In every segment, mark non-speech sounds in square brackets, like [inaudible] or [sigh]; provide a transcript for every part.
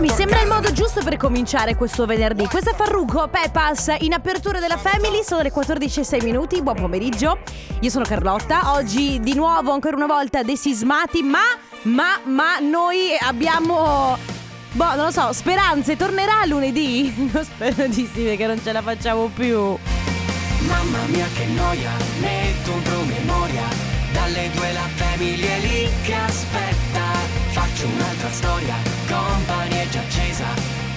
Questo mi sembra il modo giusto per cominciare questo venerdì. Questo è Farruko Pepas in apertura della Family. Sono le 14.06 minuti. Buon pomeriggio. Io sono Carlotta. Oggi di nuovo, ancora una volta, desismati. Ma, ma, ma noi abbiamo. Boh, non lo so, speranze. Tornerà lunedì? [laughs] Non spero di sì, perché non ce la facciamo più. Mamma mia che noia, metto un promemoria Dalle due la famiglia lì che aspetta Faccio un'altra storia, compagnia è già accesa.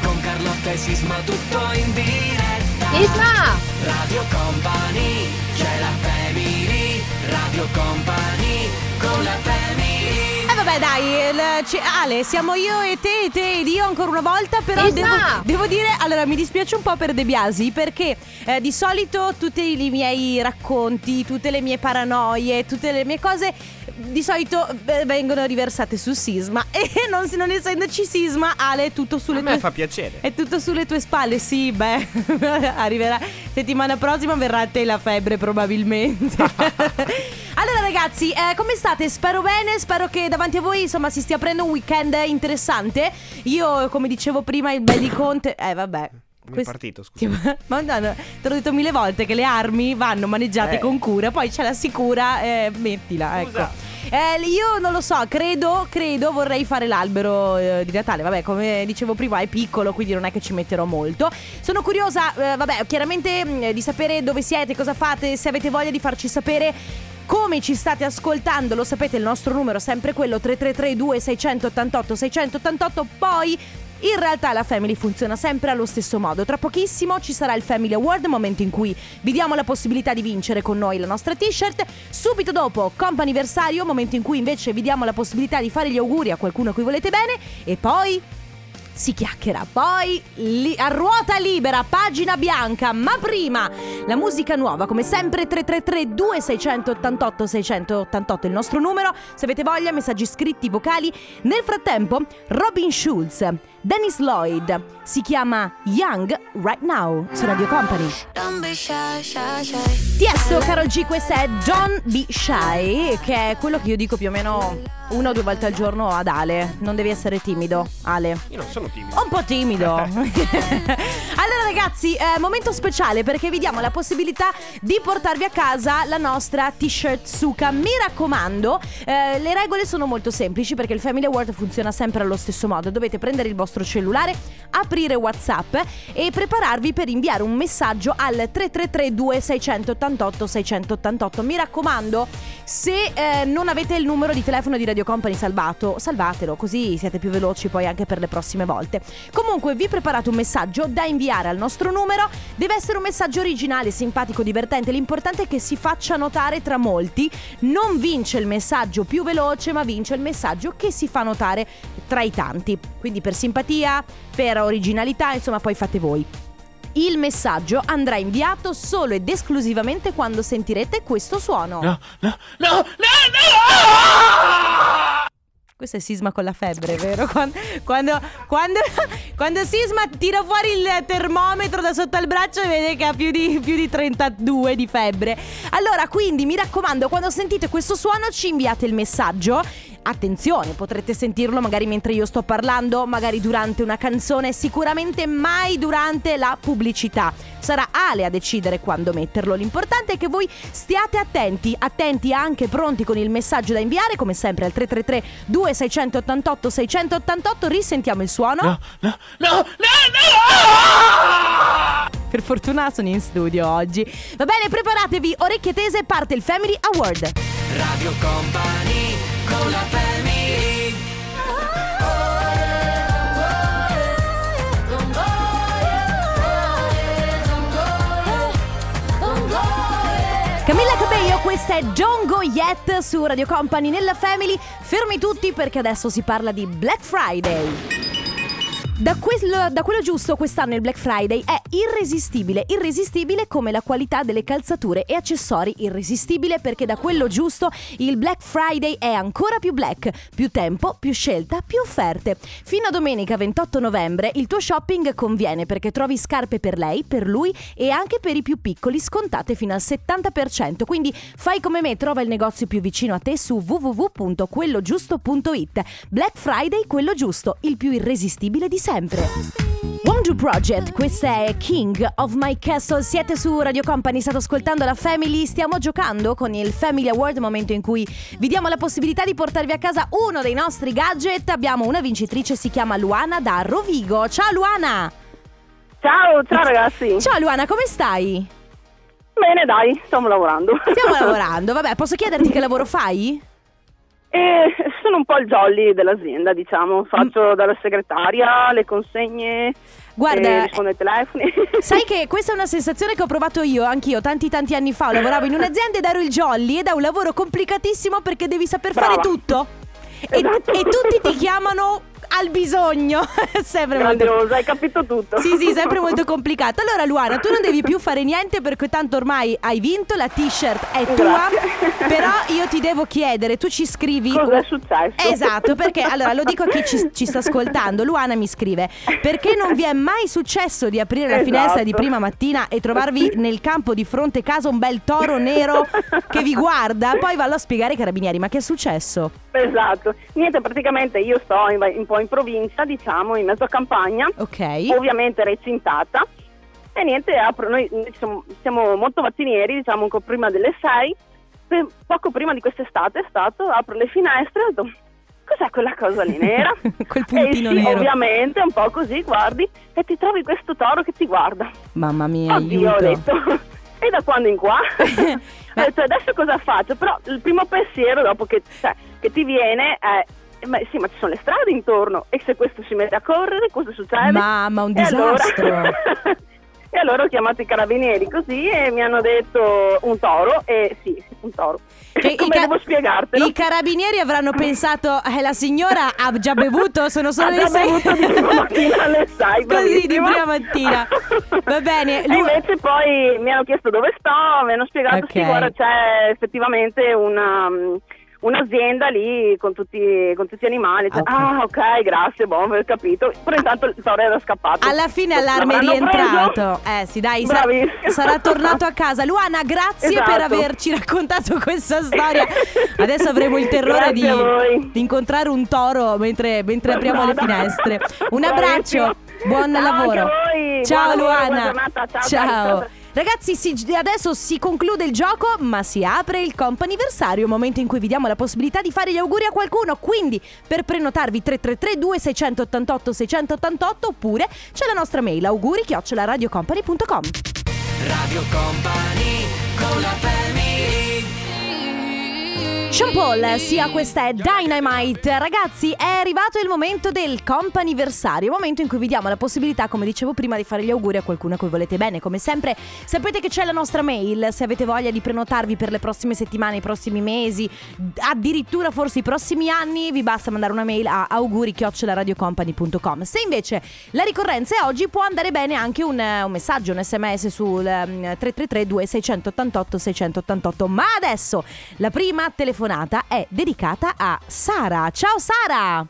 Con Carlotta e Sisma tutto in diretta. Sisma! Radio Company, c'è la family. Radio Company, con la family. Eh vabbè dai, il- ci- Ale, siamo io e te, e te ed io ancora una volta, però devo, devo dire, allora mi dispiace un po' per De Biasi perché eh, di solito tutti i miei racconti, tutte le mie paranoie, tutte le mie cose di solito eh, vengono riversate su Sisma [laughs] e non, non essendoci Sisma, Ale, è tutto sulle A me tue fa piacere. È tutto sulle tue spalle, sì, beh, [laughs] arriverà settimana prossima verrà a te la febbre probabilmente. [laughs] allora ragazzi, eh, come state? Spero bene, spero che davanti a voi insomma si stia aprendo un weekend interessante. Io, come dicevo prima, il bel di Conte, eh vabbè. Come è Quest- partito, scusa. Ma no, no, te l'ho detto mille volte che le armi vanno maneggiate Eh. con cura, poi c'è la sicura, eh, mettila, ecco. Scusa. Eh, io non lo so, credo, credo vorrei fare l'albero eh, di Natale. Vabbè, come dicevo prima, è piccolo, quindi non è che ci metterò molto. Sono curiosa, eh, vabbè, chiaramente mh, di sapere dove siete, cosa fate, se avete voglia di farci sapere. Come ci state ascoltando, lo sapete, il nostro numero è sempre quello 333 2688 688. Poi in realtà la Family funziona sempre allo stesso modo. Tra pochissimo ci sarà il Family Award, momento in cui vi diamo la possibilità di vincere con noi la nostra t-shirt. Subito dopo, comp'anniversario, momento in cui invece vi diamo la possibilità di fare gli auguri a qualcuno a cui volete bene. E poi si chiacchiera. Poi li- a ruota libera, pagina bianca. Ma prima la musica nuova, come sempre 333 2688 688 il nostro numero. Se avete voglia, messaggi scritti, vocali. Nel frattempo, Robin Schulz, Dennis Lloyd, si chiama Young Right Now su Radio Company. Tiesto, Carol G, questa è Don't Be Shy, che è quello che io dico più o meno una o due volte al giorno ad Ale. Non devi essere timido, Ale. Io non sono timido. Un po' timido. [laughs] [laughs] allora ragazzi, eh, momento speciale perché vi diamo la possibilità di portarvi a casa la nostra t-shirt Suka. Mi raccomando, eh, le regole sono molto semplici perché il Family Award funziona sempre allo stesso modo. Dovete prendere il vostro cellulare, aprire WhatsApp e prepararvi per inviare un messaggio al 333 2688 688. Mi raccomando, se eh, non avete il numero di telefono di Radio Company salvato, salvatelo così siete più veloci poi anche per le prossime volte. Comunque vi preparate un messaggio da inviare al nostro numero, deve essere un messaggio originale, simpatico, divertente, l'importante è che si faccia notare tra molti, non vince il messaggio più veloce ma vince il messaggio che si fa notare tra i tanti. Quindi per simpatia, per originalità, insomma poi fate voi. Il messaggio andrà inviato solo ed esclusivamente quando sentirete questo suono. No, no, no, no, no! Questo è Sisma con la febbre, vero? Quando, quando, quando, quando Sisma tira fuori il termometro da sotto al braccio e vede che ha più di, più di 32 di febbre. Allora, quindi mi raccomando, quando sentite questo suono ci inviate il messaggio. Attenzione, potrete sentirlo magari mentre io sto parlando, magari durante una canzone, sicuramente mai durante la pubblicità. Sarà Ale a decidere quando metterlo. L'importante è che voi stiate attenti, attenti anche pronti con il messaggio da inviare, come sempre al 333 2688 688. Risentiamo il suono. No, no, no, no, no! Per fortuna sono in studio oggi. Va bene, preparatevi, orecchie tese, parte il Family Award. Radio Company, con la family Camilla Cabello, questa è Don't Go Yet su Radio Company nella Family. Fermi tutti perché adesso si parla di Black Friday. Da quello, da quello giusto quest'anno il Black Friday è irresistibile, irresistibile come la qualità delle calzature e accessori, irresistibile perché da quello giusto il Black Friday è ancora più black, più tempo, più scelta, più offerte. Fino a domenica 28 novembre il tuo shopping conviene perché trovi scarpe per lei, per lui e anche per i più piccoli scontate fino al 70%, quindi fai come me, trova il negozio più vicino a te su www.quellogiusto.it. Black Friday, quello giusto, il più irresistibile di sempre. Wonder Project, questa è King of My Castle. Siete su Radio Company, state ascoltando la Family. Stiamo giocando con il Family Award, momento in cui vi diamo la possibilità di portarvi a casa uno dei nostri gadget. Abbiamo una vincitrice, si chiama Luana da Rovigo. Ciao Luana! Ciao, ciao ragazzi. Ciao Luana, come stai? Bene, dai, stiamo lavorando. Stiamo [laughs] lavorando, vabbè, posso chiederti che lavoro fai? E [laughs] sono un po' il jolly dell'azienda, diciamo. Faccio dalla segretaria, le consegne, Guarda, e rispondo ai telefoni. [laughs] Sai che [laughs] questa è una sensazione che ho provato io, anch'io, tanti tanti anni fa. Lavoravo in un'azienda ed ero il jolly ed è un lavoro complicatissimo perché devi saper fare Brava. tutto. E, Esatto. e tutti ti chiamano al bisogno. [laughs] sempre molto. Grandioso, hai capito tutto. Sì, sì, sempre [laughs] molto complicato. Allora, Luana, tu non devi più fare niente perché tanto ormai hai vinto, la t-shirt è tua. Grazie. Però [laughs] io ti devo chiedere, tu ci scrivi. Cosa è successo? Esatto, perché allora lo dico a chi ci, ci sta ascoltando. Luana mi scrive: Perché non vi è mai successo di aprire la Esatto. finestra di prima mattina e trovarvi nel campo di fronte casa un bel toro nero che vi guarda? Poi vallo a spiegare ai carabinieri: Ma che è successo? Esatto. Niente, praticamente io sto in, un po' in provincia, diciamo, in mezzo a campagna, Ok. ovviamente recintata. E niente, apro, noi noi siamo, molto mattinieri, diciamo, un po' prima delle 6. Poco prima di quest'estate è stato, apro le finestre e ho detto, cos'è quella cosa lì nera? [laughs] Quel puntino e sì, nero. ovviamente, un po' così, guardi, e ti trovi questo toro che ti guarda. Mamma mia, Oddio, ho aiuto. detto. E da quando in qua? [laughs] ho detto, adesso cosa faccio? Però il primo pensiero dopo che, cioè, che ti viene è... Ma sì, ma ci sono le strade intorno e se questo si mette a correre, cosa succede? Mamma, un E allora- disastro. [laughs] e allora ho chiamato i carabinieri così e mi hanno detto un toro e sì, un toro. [laughs] I Come ca- devo spiegartelo? I carabinieri avranno pensato, eh, la signora ha già bevuto, sono solo Ha le già sei. bevuto di prima [laughs] mattina alle sei, Così di prima mattina. Va bene, E lui- invece poi mi hanno chiesto dove sto, mi hanno spiegato Ok. sì, guarda c'è effettivamente una, mm, un'azienda lì con tutti, con tutti gli animali. Cioè, Ok. Ah ok, grazie, boh, ho capito. Però intanto il toro era scappato. Alla fine allarme è rientrato. Eh sì, dai, sa- sarà tornato a casa. Luana, grazie Esatto. per averci raccontato questa storia. Adesso avremo il terrore di, di incontrare un toro mentre, mentre apriamo le finestre. Un abbraccio, buon Ciao lavoro. anche a voi. Ciao Buon Luana. buona giornata. Ciao, Ciao. Ragazzi, si- adesso si conclude il gioco, ma si apre il comp'anniversario, momento in cui vi diamo la possibilità di fare gli auguri a qualcuno. Quindi, per prenotarvi 333 2688 688 oppure c'è la nostra mail auguri radiocompany.com. Radio Company con la family Sean Paul, sia questa è Dynamite. Ragazzi, è arrivato il momento del comp'anniversario, momento in cui vi diamo la possibilità, come dicevo prima, di fare gli auguri a qualcuno a cui volete bene. Come sempre, sapete che c'è la nostra mail, se avete voglia di prenotarvi per le prossime settimane, i prossimi mesi, addirittura forse i prossimi anni, vi basta mandare una mail a auguri@radiocompany.com. Se invece la ricorrenza è oggi, può andare bene anche un, un messaggio, un SMS sul ehm, 333 2688 688. Ma adesso la prima telefonata è dedicata a Sara. Ciao Sara!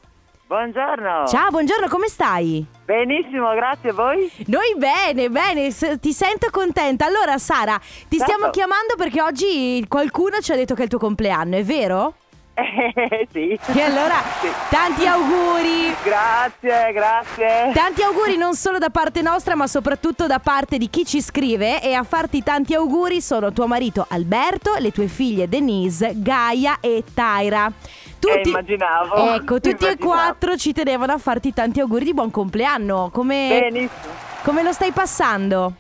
Buongiorno. Ciao, buongiorno, come stai? Benissimo, grazie a voi. Noi bene, bene, s- ti sento contenta. Allora Sara, ti Certo. stiamo chiamando perché oggi qualcuno ci ha detto che è il tuo compleanno, è vero? [laughs] Eh, sì. E allora, Sì. tanti auguri! Grazie, grazie. Tanti auguri non solo da parte nostra, ma soprattutto da parte di chi ci scrive. E a farti tanti auguri sono tuo marito Alberto, le tue figlie Denise, Gaia e Taira. Eh, immaginavo. Ecco, tutti e Immaginavo. quattro ci tenevano a farti tanti auguri di buon compleanno. Come, Benissimo. come lo stai passando?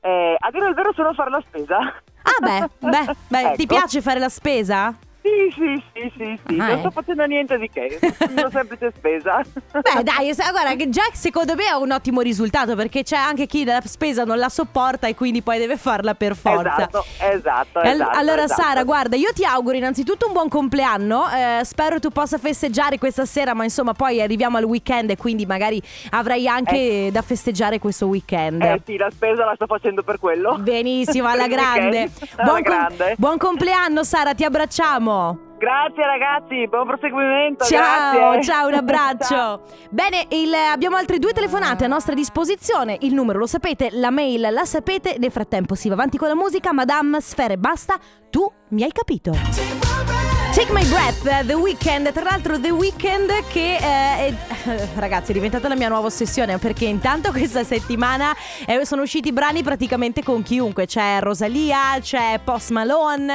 Eh, a dire il vero sono a fare la spesa. Ah beh, beh, beh ti Ecco. piace fare la spesa? Sì, sì, sì, sì, sì. Ah, non eh. sto facendo niente di che. Una semplice spesa. [laughs] Beh dai, guarda che già secondo me è un ottimo risultato perché c'è anche chi la spesa non la sopporta e quindi poi deve farla per forza. Esatto, esatto, esatto, allora esatto. Sara, guarda, io ti auguro innanzitutto un buon compleanno, eh, spero tu possa festeggiare questa sera, ma insomma poi arriviamo al weekend e quindi magari avrai anche da festeggiare questo weekend. Eh sì, la spesa la sto facendo per quello. Benissimo, alla [laughs] grande. Alla com- grande. buon compleanno Sara, ti abbracciamo. Grazie ragazzi, buon proseguimento. Ciao, grazie. ciao, un [laughs] abbraccio. Ciao. Bene, il- abbiamo altre due telefonate a nostra disposizione. Il numero lo sapete, la mail la sapete. Nel frattempo si va avanti con la musica. Madame Sfere, basta. Tu mi hai capito. Take My Breath, The Weeknd, tra l'altro The Weeknd che eh, è, [laughs] ragazzi è diventata la mia nuova ossessione perché intanto questa settimana eh, sono usciti brani praticamente con chiunque, c'è Rosalia, c'è Post Malone,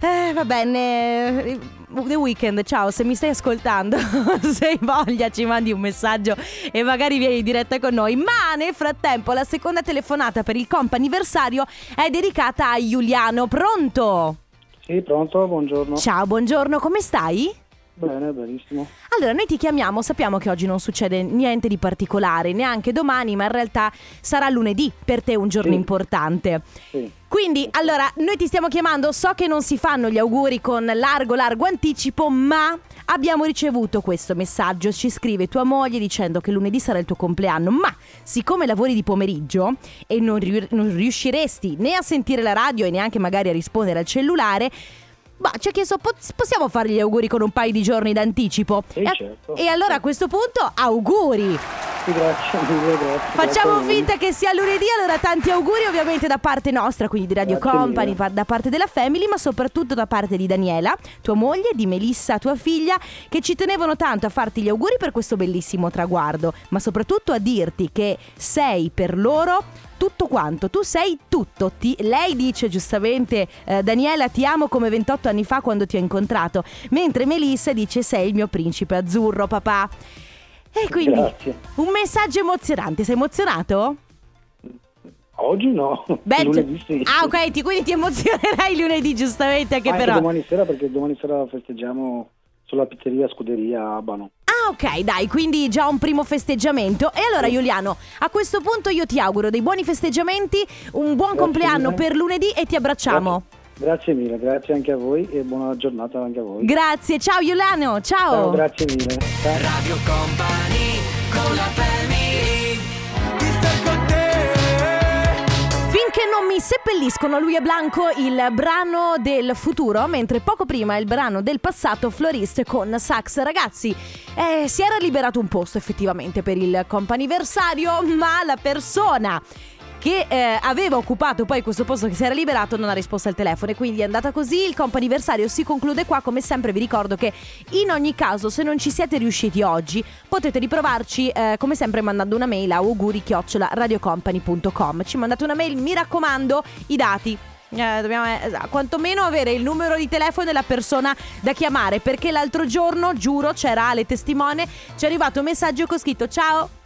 eh, va bene, The Weeknd, ciao, se mi stai ascoltando, [laughs] se hai voglia ci mandi un messaggio e magari vieni in diretta con noi, ma nel frattempo la seconda telefonata per il comp'anniversario è dedicata a Giuliano, pronto? Sì, pronto, buongiorno. Ciao, buongiorno, come stai? Bene, benissimo. Allora, noi ti chiamiamo, sappiamo che oggi non succede niente di particolare, neanche domani, ma in realtà sarà lunedì, per te un giorno Sì. importante. Sì. Quindi, allora, noi ti stiamo chiamando, so che non si fanno gli auguri con largo, largo anticipo, ma abbiamo ricevuto questo messaggio, ci scrive tua moglie dicendo che lunedì sarà il tuo compleanno, ma siccome lavori di pomeriggio e non, riu- non riusciresti né a sentire la radio e neanche magari a rispondere al cellulare, ma ci ha chiesto, "Po- possiamo fargli gli auguri con un paio di giorni d'anticipo? Sì, e, certo. e allora a questo punto, auguri! Grazie mille, [laughs] grazie. Facciamo grazie finta che sia lunedì, allora tanti auguri ovviamente da parte nostra, quindi di Radio Grazie Company, mille. da parte della Family, ma soprattutto da parte di Daniela, tua moglie, di Melissa, tua figlia, che ci tenevano tanto a farti gli auguri per questo bellissimo traguardo, ma soprattutto a dirti che sei per loro tutto quanto, tu sei tutto. Ti- lei dice giustamente, eh, Daniela ti amo come 28 anni fa quando ti ho incontrato, mentre Melissa dice sei il mio principe azzurro, papà. E quindi Grazie. un messaggio emozionante, sei emozionato? Oggi no, Beh, [laughs] lunedì sì. Ah, ok, ti, quindi ti emozionerai lunedì, giustamente, anche Anche però. domani sera perché domani sera festeggiamo sulla pizzeria Scuderia Abano. Ah, ok, dai, quindi già un primo festeggiamento. E allora, Giuliano, a questo punto io ti auguro dei buoni festeggiamenti, un buon Grazie compleanno mille. per lunedì e ti abbracciamo. Grazie mille, grazie anche a voi e buona giornata anche a voi. Grazie, ciao Giuliano, ciao. Ciao, grazie mille. Ciao. Mi seppelliscono lui e Blanco il brano del futuro, mentre poco prima il brano del passato Florist con Sax. Ragazzi, eh, si era liberato un posto effettivamente per il comp'anniversario, ma la persona che eh, aveva occupato poi questo posto che si era liberato non ha risposto al telefono. E quindi è andata così, il comp'anniversario si conclude qua, come sempre vi ricordo che in ogni caso se non ci siete riusciti oggi potete riprovarci eh, come sempre mandando una mail a auguri radiocompany.com ci mandate una mail, mi raccomando, i dati. Eh, dobbiamo eh, quantomeno avere il numero di telefono della persona da chiamare perché l'altro giorno, giuro, c'era Ale testimone, ci è arrivato un messaggio con scritto ciao.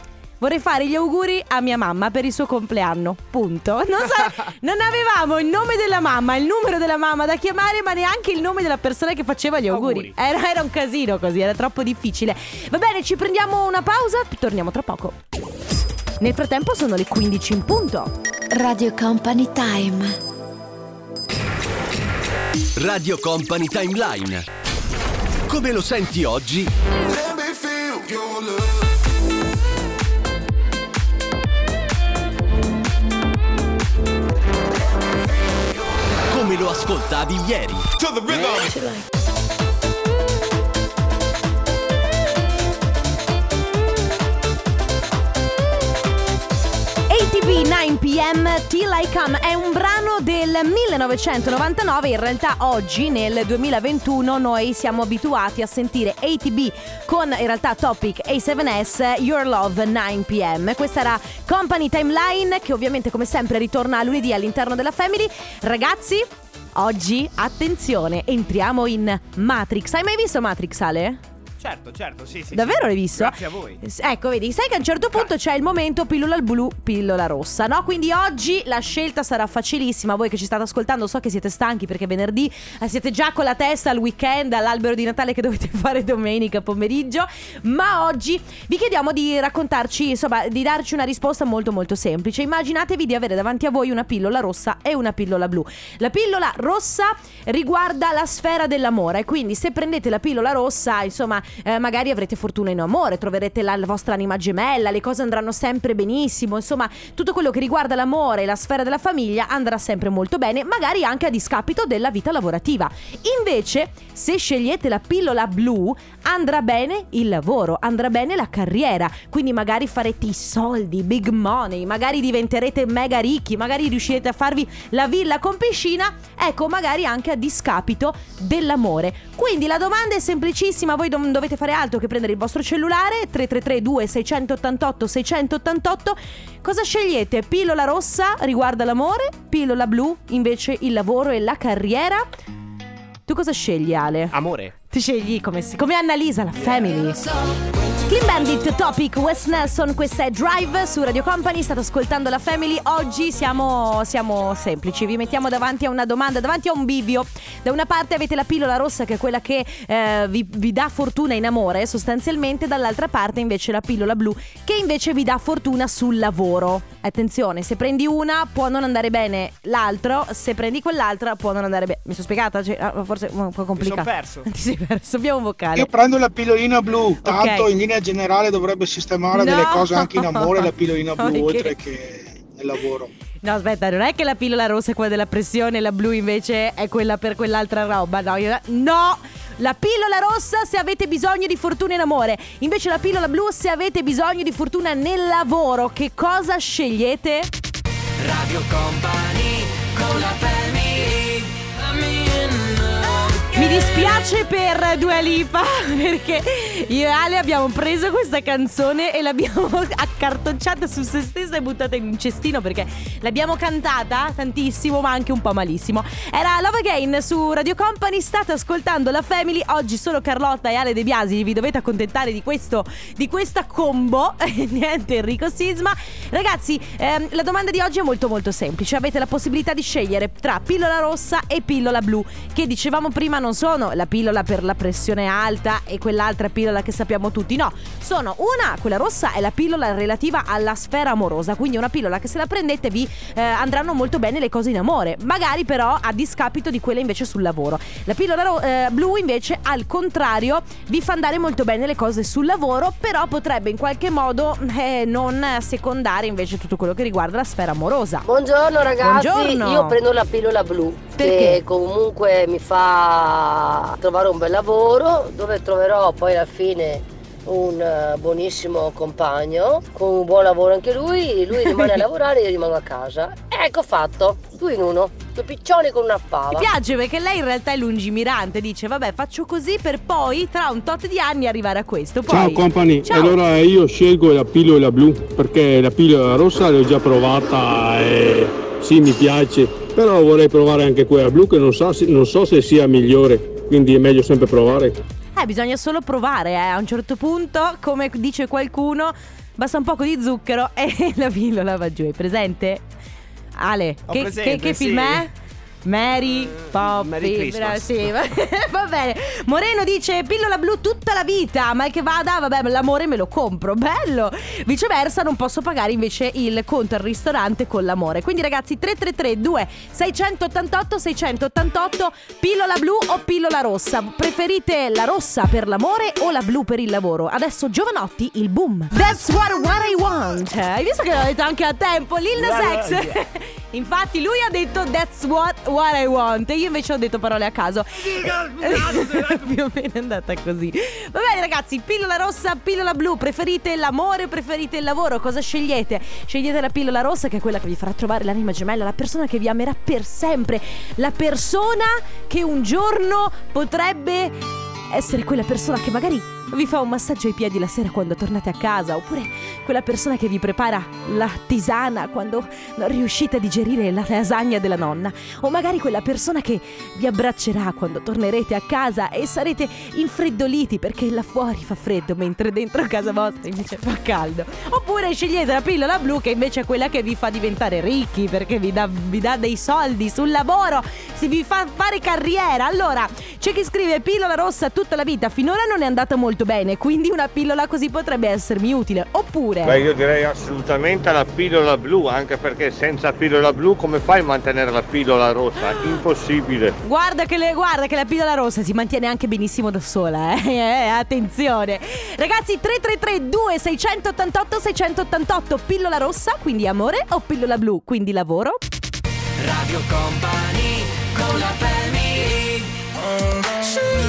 Vorrei fare gli auguri a mia mamma per il suo compleanno. Punto. Non, sa- [laughs] non avevamo il nome della mamma, il numero della mamma da chiamare, ma neanche il nome della persona che faceva gli auguri. Era, era un casino così, era troppo difficile. Va bene, ci prendiamo una pausa, torniamo tra poco. Nel frattempo sono le 15 in punto. Radio Company Time. Radio Company Timeline. Come lo senti oggi? Come lo ascoltavi ieri? ATB 9pm Till I Come è un brano del 1999, in realtà oggi nel 2021 noi siamo abituati a sentire ATB con in realtà Topic A7S Your Love 9pm. Questa era Company Timeline che ovviamente come sempre ritorna lunedì all'interno della Family. Ragazzi, oggi attenzione, entriamo in Matrix. Hai mai visto Matrix Ale? Certo, certo, sì, sì. Davvero sì. l'hai visto? Grazie a voi. Ecco, vedi, sai che a un certo punto c'è il momento pillola blu, pillola rossa, no? Quindi oggi la scelta sarà facilissima. Voi che ci state ascoltando, so che siete stanchi perché venerdì eh, siete già con la testa al weekend, all'albero di Natale che dovete [laughs] fare domenica pomeriggio. Ma oggi vi chiediamo di raccontarci, insomma, di darci una risposta molto molto semplice. Immaginatevi di avere davanti a voi una pillola rossa e una pillola blu. La pillola rossa riguarda la sfera dell'amore, quindi se prendete la pillola rossa, insomma, eh, magari avrete fortuna in amore, troverete la, la vostra anima gemella, le cose andranno sempre benissimo, insomma tutto quello che riguarda l'amore e la sfera della famiglia andrà sempre molto bene, magari anche a discapito della vita lavorativa. Invece, se scegliete la pillola blu, andrà bene il lavoro, andrà bene la carriera, quindi magari farete i soldi, big money, magari diventerete mega ricchi, magari riuscirete a farvi la villa con piscina, ecco, magari anche a discapito dell'amore. Quindi la domanda è semplicissima, voi non dovete fare altro che prendere il vostro cellulare 333 2688 688 Cosa scegliete? Pillola rossa riguarda l'amore, pillola blu invece il lavoro e la carriera? Tu cosa scegli Ale? Amore. Ti scegli come, si- come Annalisa, la family. Clean Bandit, Topic, Wes Nelson, questa è Drive su Radio Company, state ascoltando la Family. Oggi siamo, siamo semplici, vi mettiamo davanti a una domanda, davanti a un bivio. Da una parte avete la pillola rossa che è quella che eh, vi, vi dà fortuna in amore sostanzialmente, dall'altra parte invece la pillola blu che invece vi dà fortuna sul lavoro. Attenzione, se prendi una può non andare bene l'altro, se prendi quell'altra può non andare bene. Mi sono spiegata? Cioè, ah, forse è un po' Mi complicato. sono perso. [laughs] Ti sei perso, abbiamo un vocale. Io prendo la pillolina blu, tanto Ok. in linea generale dovrebbe sistemare No. delle cose anche in amore la pillolina [laughs] blu, Ok. oltre che nel lavoro. No, aspetta, non è che la pillola rossa è quella della pressione e la blu invece è quella per quell'altra roba. No, io- no! La pillola rossa se avete bisogno di fortuna in amore. Invece la pillola blu se avete bisogno di fortuna nel lavoro. Che cosa scegliete? Radio Company dispiace per Dua Lipa [laughs] perché io e Ale abbiamo preso questa canzone e l'abbiamo [laughs] accartocciata su se stessa e buttata in un cestino perché l'abbiamo cantata tantissimo ma anche un po' malissimo. Era Love Again su Radio Company, state ascoltando la Family, oggi solo Carlotta e Ale De Biasi, vi dovete accontentare di, questo, di questa combo, [laughs] niente Enrico Sisma. Ragazzi, ehm, la domanda di oggi è molto molto semplice, avete la possibilità di scegliere tra pillola rossa e pillola blu. Che dicevamo prima non sono la pillola per la pressione alta e quell'altra pillola che sappiamo tutti, no, sono una, quella rossa è la pillola relativa alla sfera amorosa, quindi una pillola che se la prendete vi eh, andranno molto bene le cose in amore, magari però a discapito di quella invece sul lavoro. La pillola ro- eh, blu invece al contrario vi fa andare molto bene le cose sul lavoro, però potrebbe in qualche modo eh, non secondare invece tutto quello che riguarda la sfera amorosa. Buongiorno ragazzi, Buongiorno. io prendo la pillola blu Perché? che comunque mi fa trovare un bel lavoro dove troverò poi alla fine un eh, buonissimo compagno con un buon lavoro anche lui, lui rimane a [laughs] lavorare e io rimango a casa. Ecco fatto, due in uno, due piccioni con una Mi fava. piace perché lei in realtà è lungimirante, dice vabbè faccio così per poi tra un tot di anni arrivare a questo. Poi... Ciao company, Ciao. allora io scelgo la pillola blu perché la pillola rossa l'ho già provata e sì mi piace, però vorrei provare anche quella blu che non so, se- non so se sia migliore, quindi è meglio sempre provare. Eh, bisogna solo provare, eh. A un certo punto, come dice qualcuno, basta un poco di zucchero [laughs] e la pillola va giù. È presente? Ale, Ho che, presente, che- che sì. film è? Mary Poppy Merry Christmas. sì, va, [laughs] va bene. Moreno dice pillola blu tutta la vita Mal che vada vabbè l'amore me lo compro Bello. Viceversa non posso pagare invece il conto al ristorante con l'amore. Quindi ragazzi 333 2 688 688 Pillola blu o pillola rossa? Preferite la rossa per l'amore o la blu per il lavoro? Adesso giovanotti il boom. That's what, what I want. Hai visto che l'ho detto anche a tempo Lil Nas X [laughs] Infatti lui ha detto that's what, what I want e io invece ho detto parole a caso. [laughs] Più o meno è andata così. Va bene ragazzi, pillola rossa, pillola blu, preferite l'amore preferite il lavoro? Cosa scegliete? Scegliete la pillola rossa che è quella che vi farà trovare l'anima gemella, la persona che vi amerà per sempre, la persona che un giorno potrebbe essere quella persona che magari vi fa un massaggio ai piedi la sera quando tornate a casa, oppure quella persona che vi prepara la tisana quando non riuscite a digerire la lasagna della nonna, o magari quella persona che vi abbraccerà quando tornerete a casa e sarete infreddoliti perché là fuori fa freddo mentre dentro casa vostra invece fa caldo. Oppure scegliete la pillola blu che invece è quella che vi fa diventare ricchi perché vi dà, vi dà dei soldi sul lavoro, si vi fa fare carriera. Allora, c'è chi scrive pillola rossa tutta la vita, finora non è andata molto molto bene, quindi una pillola così potrebbe essermi utile. Oppure... Beh, io direi assolutamente la pillola blu, anche perché senza pillola blu come fai a mantenere la pillola rossa? Impossibile. Guarda che, le- guarda che la pillola rossa si mantiene anche benissimo da sola, eh? [laughs] Eh, attenzione. Ragazzi, 333 2688 688 pillola rossa, quindi amore, o pillola blu, quindi lavoro? Radio Company con la family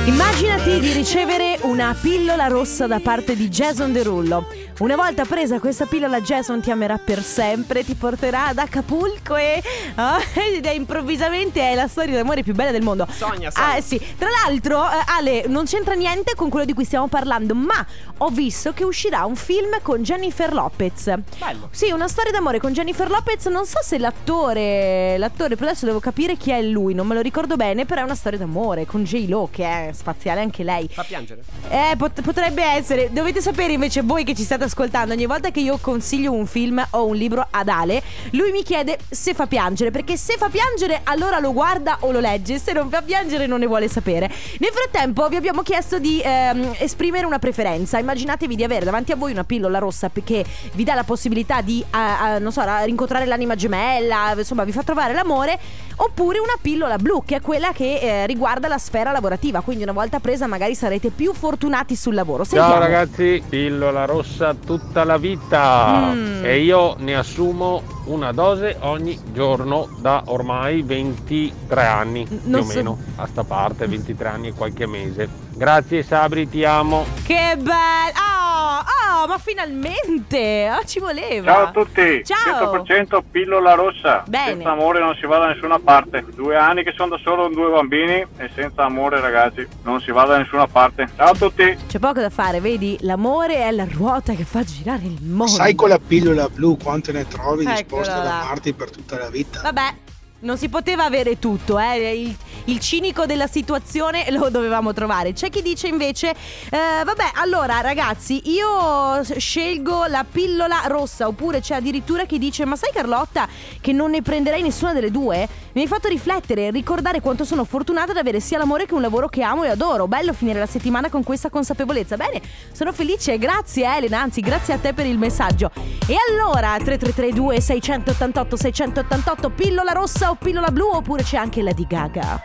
Immaginati di ricevere una pillola rossa da parte di Jason Derulo. Una volta presa questa pillola, Jason ti amerà per sempre, ti porterà ad Acapulco e. ah, [laughs] ed è improvvisamente è la storia d'amore più bella del mondo. Sogna, sogna. Ah, sì. Tra l'altro, eh, Ale, non c'entra niente con quello di cui stiamo parlando, ma ho visto che uscirà un film con Jennifer Lopez. Bello. Sì, una storia d'amore con Jennifer Lopez. Non so se l'attore. L'attore, per adesso devo capire chi è lui, non me lo ricordo bene, però è una storia d'amore con J-Lo, che è spaziale anche lei. Fa piangere. Eh, pot- potrebbe essere. Dovete sapere invece voi che ci state ascoltando, ogni volta che io consiglio un film o un libro ad Ale, lui mi chiede se fa piangere, perché se fa piangere allora lo guarda o lo legge, se non fa piangere non ne vuole sapere. Nel frattempo vi abbiamo chiesto di ehm, esprimere una preferenza. Immaginatevi di avere davanti a voi una pillola rossa perché vi dà la possibilità di, ah, ah, non so, ra- rincontrare l'anima gemella, insomma vi fa trovare l'amore, oppure una pillola blu che è quella che eh, riguarda la sfera lavorativa, quindi una volta presa magari sarete più fortunati sul lavoro. Sentiamo. Ciao ragazzi, pillola rossa tutta la vita Mm. e io ne assumo una dose ogni giorno da ormai 23 anni più non o so- meno a sta parte, 23 anni e qualche mese. Grazie Sabri, ti amo. Che bello! Oh, oh, ma finalmente! Oh, ci voleva! Ciao a tutti, Ciao! 100% pillola rossa. Bene. Senza amore non si va da nessuna parte. Due anni che sono da solo con due bambini e senza amore ragazzi non si va da nessuna parte. Ciao a tutti. C'è poco da fare, vedi? L'amore è la ruota che fa girare il mondo. Sai con la pillola blu quante ne trovi Eccola disposte ad là. amarti per tutta la vita? Vabbè, non si poteva avere tutto, eh. Il, il cinico della situazione [laughs] lo dovevamo trovare. C'è chi dice invece: eh, Vabbè, allora ragazzi, io scelgo la pillola rossa. Oppure c'è addirittura chi dice: Ma sai, Carlotta, che non ne prenderei nessuna delle due? Mi hai fatto riflettere e ricordare quanto sono fortunata ad avere sia l'amore che un lavoro che amo e adoro. Bello finire la settimana con questa consapevolezza. Bene, sono felice. Grazie, Elena. Anzi, grazie a te per il messaggio. E allora, 3332 688 688 pillola rossa o pillola blu? Oppure c'è anche Lady Gaga.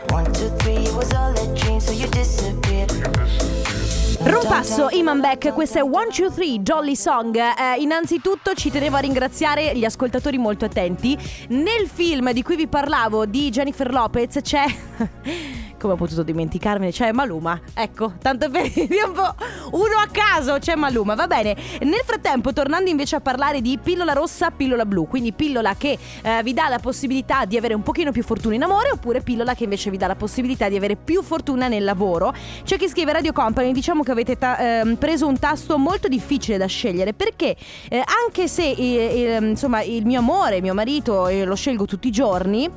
Rompasso, Iman Beck, questa è 1, 2, 3, Jolly Song. Eh, innanzitutto ci tenevo a ringraziare gli ascoltatori molto attenti. Nel film di cui vi parlavo di Jennifer Lopez c'è... [laughs] Come ho potuto dimenticarmene? C'è Maluma. Ecco, tanto per dire [laughs] un po' uno a caso c'è Maluma. Va bene. Nel frattempo, tornando invece a parlare di pillola rossa, pillola blu. Quindi pillola che eh, vi dà la possibilità di avere un pochino più fortuna in amore, oppure pillola che invece vi dà la possibilità di avere più fortuna nel lavoro. C'è chi scrive Radio Company, diciamo che avete ta- ehm, preso un tasto molto difficile da scegliere perché eh, anche se eh, eh, insomma il mio amore, mio marito eh, lo scelgo tutti i giorni,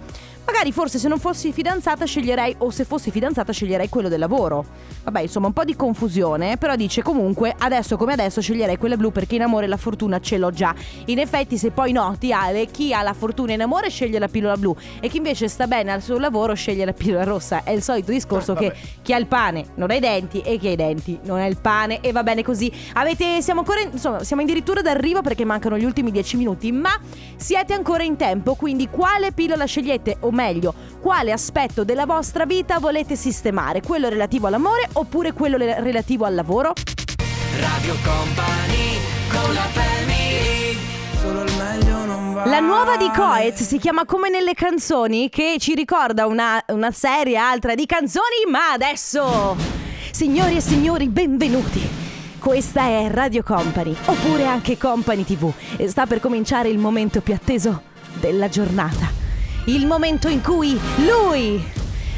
Magari forse se non fossi fidanzata sceglierei, o se fossi fidanzata sceglierei quello del lavoro. Vabbè, insomma, un po' di confusione, però dice comunque, adesso come adesso sceglierei quella blu perché in amore la fortuna ce l'ho già. In effetti, se poi noti, Ale, chi ha la fortuna in amore sceglie la pillola blu e chi invece sta bene al suo lavoro sceglie la pillola rossa. È il solito discorso che chi ha il pane non ha i denti e chi ha i denti non ha il pane e va bene così. Avete, siamo ancora, in- insomma, siamo addirittura d'arrivo perché mancano gli ultimi 10 minuti, ma siete ancora in tempo, quindi quale pillola scegliete o meglio, quale aspetto della vostra vita volete sistemare? Quello relativo all'amore oppure quello relativo al lavoro? Radio Company con la family Solo il meglio non va La nuova di Coez si chiama Come nelle canzoni, che ci ricorda una, una serie altra di canzoni, ma adesso, signori e signori, benvenuti. Questa è Radio Company, oppure anche Company TV, e sta per cominciare il momento più atteso della giornata. Il momento in cui lui,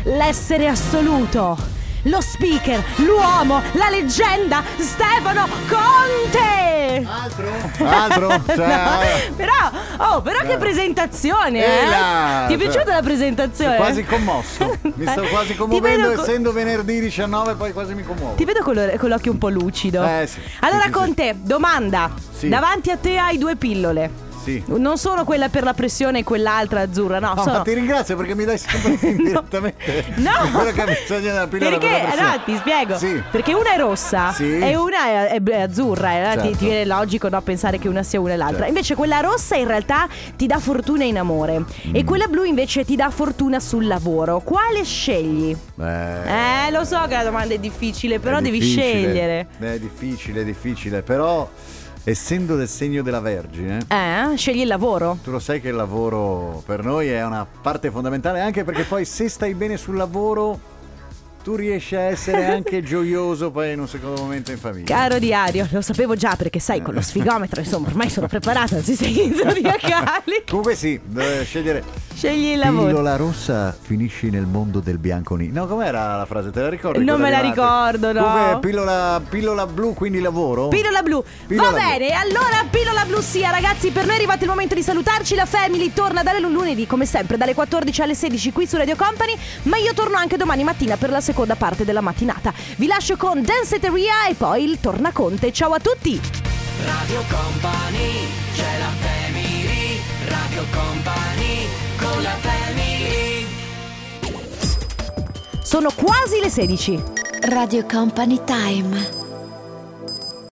l'essere assoluto, lo speaker, l'uomo, la leggenda, Stefano Conte! Altro? [laughs] Cioè, No, però, oh, però che presentazione, eh? Là, Ti è cioè, piaciuta la presentazione? Sono quasi commosso. Mi sto [laughs] quasi commuovendo, co- essendo venerdì 19, poi quasi mi commuovo. Ti vedo con, lo- con l'occhio un po' lucido. Eh, sì. Allora, Sì, sì, con te, domanda. Sì. Davanti a te hai due pillole. Sì. Non sono quella per la pressione e quell'altra azzurra, no. No, sono... ti ringrazio perché mi dai sempre indirettamente [laughs] [laughs] No. [laughs] quello che ha bisogno della pillola Perché, per no, ti spiego. Sì. Perché una è rossa Sì. e una è, è- azzurra. E ti, Certo. ti viene logico no, pensare che una sia una e l'altra. Certo. Invece quella rossa in realtà ti dà fortuna in amore. Mm. E quella blu invece ti dà fortuna sul lavoro. Quale scegli? Eh, Eh, lo so che la domanda è difficile, però è devi difficile. scegliere. È difficile, è difficile, però essendo del segno della Vergine, Eh, scegli il lavoro. tu lo sai che il lavoro per noi è una parte fondamentale anche perché poi se stai bene sul lavoro tu riesci a essere [laughs] anche gioioso poi in un secondo momento in famiglia. Caro diario, lo sapevo già perché sai, con lo sfigometro, insomma, ormai sono [laughs] preparata, si sei [laughs] zodiacali. Comunque sì, dove scegliere Scegli il lavoro. Pillola rossa finisci nel mondo del bianco ni- No, com'era la frase? Te la ricordi? Non me la ricordo, no. Comunque pillola, pillola blu, quindi lavoro? Pillola blu. Pillola Va blu. bene, allora pillola blu sia, ragazzi, per noi è arrivato il momento di salutarci. La Family torna dalle lunedì, come sempre, dalle 14 alle 16 qui su Radio Company. Ma io torno anche domani mattina per la seconda parte della mattinata. Vi lascio con Danceteria e poi il tornaconte. Ciao a tutti! Radio Company, c'è la family, Sono quasi le 16. Radio Company Time.